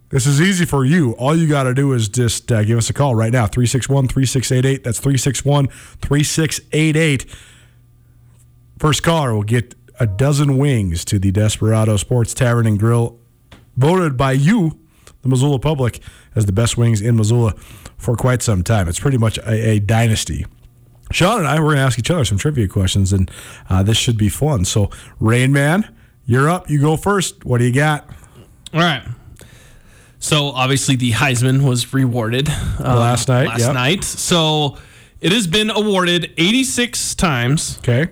This is easy for you. All you got to do is just uh, give us a call right now 361 3688. That's 361 3688. First caller will get a dozen wings to the Desperado Sports Tavern and Grill, voted by you, the Missoula public, as the best wings in Missoula for quite some time. It's pretty much a, a dynasty. Shaun and I, we're going to ask each other some trivia questions, and uh, this should be fun. So, Rain Man, you're up. You go first. What do you got? All right. So obviously the Heisman was rewarded uh, Last night, Last yep. night. So it has been awarded 86 times Okay.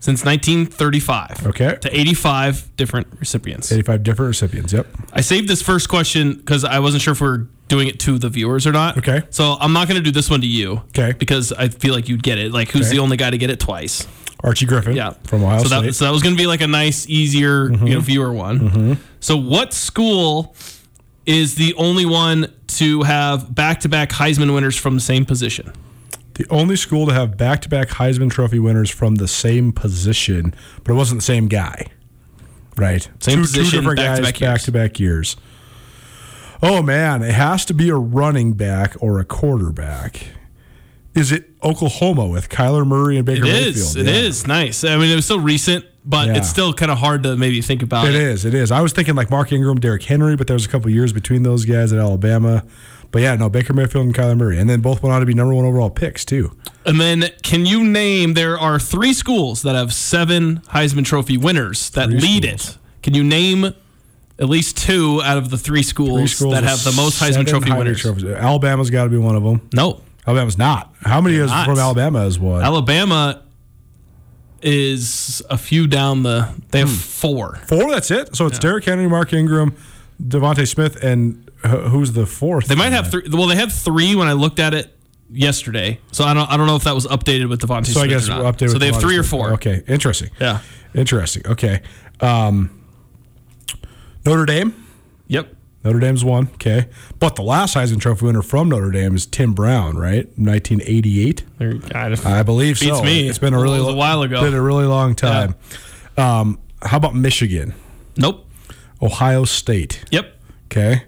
Since 1935. Okay. To 85 different recipients. 85 different recipients. Yep. I saved this first question because I wasn't sure if we are doing it to the viewers or not. Okay. So I'm not going to do this one to you. Okay. Because I feel like you'd get it. Like, who's Okay. the only guy to get it twice? Archie Griffin. Yeah. From Ohio so State. That, so that was going to be like a nice, easier, you mm-hmm. know, viewer one. Mm-hmm. So what school is the only one to have back-to-back Heisman winners from the same position? The only school to have back to back Heisman Trophy winners from the same position, but it wasn't the same guy. Right. Same position, back-to-back years. back to back years. Oh, man. It has to be a running back or a quarterback. Is it Oklahoma with Kyler Murray and Baker It Mayfield? is. It is Yeah. nice. I mean, it was so recent, but Yeah. it's still kind of hard to maybe think about It it. is. It is. I was thinking like Mark Ingram, Derrick Henry, but there was a couple years between those guys at Alabama. But yeah, no, Baker Mayfield and Kyler Murray. And then both went on to be number one overall picks, too. And then, can you name? There are three schools that have seven Heisman Trophy winners that Three lead schools. it. Can you name at least two out of the three schools, Three schools that have the most Heisman Trophy Heisman winners? trophies. Alabama's got to be one of them. No, Alabama's not. How many is not. from Alabama is one? Alabama is a few down the. They have hmm. four. Four. That's it. So it's Derrick Henry, Mark Ingram, DeVonta Smith, and who's the fourth? They might have three. Well, they had three when I looked at it yesterday. So I don't. I don't know if that was updated with DeVonta So Smith I guess or we'll not. update. So with they have DeVonta three or four. Okay, interesting. Yeah. interesting. Okay, um, Notre Dame. Yep. Notre Dame's one. Okay, but the last Heisman Trophy winner from Notre Dame is Tim Brown, right? 1988. There, I believe Beats so. me. It's been a really it was a while ago. Been a really long time. Um, how about Michigan? Nope. Ohio State. Yep. Okay.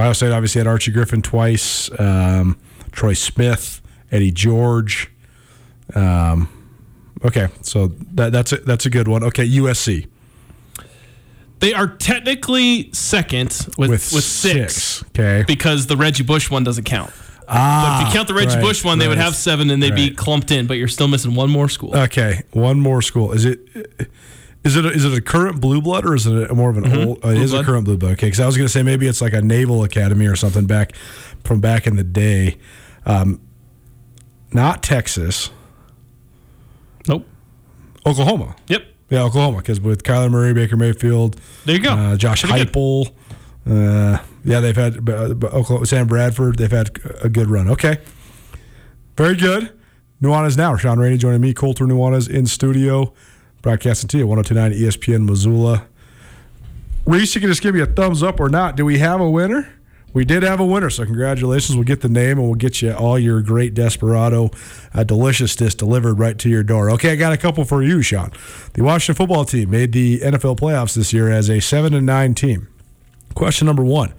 Ohio State obviously had Archie Griffin twice, um, Troy Smith, Eddie George. Um, okay, so that, that's a, that's a good one. Okay, USC They are technically second with, with, with, six, six. Okay, because the Reggie Bush one doesn't count. ah, But if you count the Reggie right, Bush one, they would have seven and they'd be clumped in, but you're still missing one more school. Okay, one more school. Is it is it a, is it a current blue blood or is it a, more of an old? Uh, it is a blood. current blue blood. Okay, because I was going to say maybe it's like a naval academy or something back from back in the day. Um, not Texas, nope. Oklahoma. Yep. Yeah, Oklahoma. Because with Kyler Murray, Baker Mayfield, There you go. uh, Josh Pretty. Heupel. Uh, yeah, they've had uh, Oklahoma, Sam Bradford. They've had a good run. Okay, very good. Nuanez now. Shaun Rainey joining me, Colter Nuanez in studio, broadcasting to you 1029 ESPN Missoula. Reese, you can just give me a thumbs up or not. Do we have a winner? We did have a winner, so congratulations. We'll get the name and we'll get you all your great Desperado uh, deliciousness delivered right to your door. Okay, I got a couple for you, Shaun. The Washington football team made the NFL playoffs this year as a 7 and 9 team. Question number one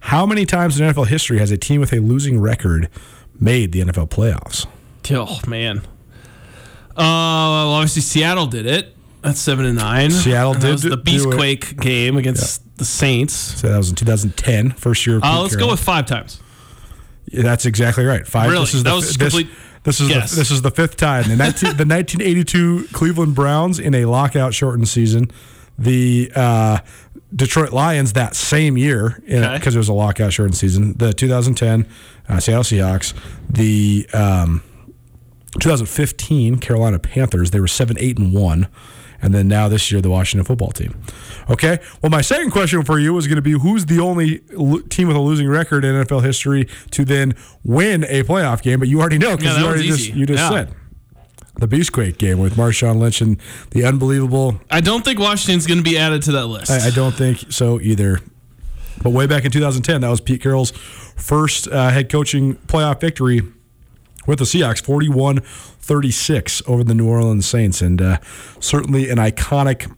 How many times in NFL history has a team with a losing record made the NFL playoffs? Oh man. Uh, well, obviously Seattle did it. That's seven and nine. Seattle That did was the. Beastquake game against the Saints. So that was in 2010, first year of Uh, let's go with five times. Yeah, That's exactly right. Five. Really? This is That the, was this, complete this is guess. the, this is the fifth time. The, 19, the 1982 Cleveland Browns in a lockout shortened season. The uh, Detroit Lions that same year because Okay. it was a lockout shortened season. The 2010 uh, Seattle Seahawks. The um, 2015 Carolina Panthers. They were seven, eight, and one. And then now this year, the Washington football team. Okay. Well, my second question for you is going to be who's the only lo- team with a losing record in NFL history to then win a playoff game? But you already know because that you already just, you just Yeah. said the Beastquake game with Marshawn Lynch and the unbelievable. I don't think Washington's going to be added to that list. I, I don't think so either. But way back in 2010, that was Pete Carroll's first uh, head coaching playoff victory with the Seahawks, 41 36 over the New Orleans Saints. And uh, certainly an iconic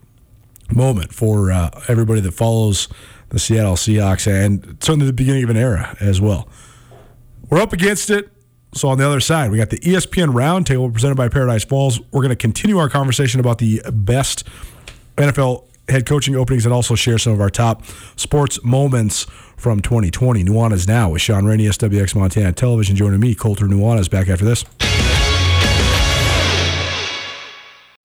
moment for uh, everybody that follows the Seattle Seahawks and certainly the beginning of an era as well. We're up against it. So on the other side, we got the ESPN Roundtable presented by Paradise Falls. We're going to continue our conversation about the best NFL head coaching openings and also share some of our top sports moments from 2020. Nuanez now with Shaun Rainey, SWX Montana Television, joining me, Colter Nuanez, back after this.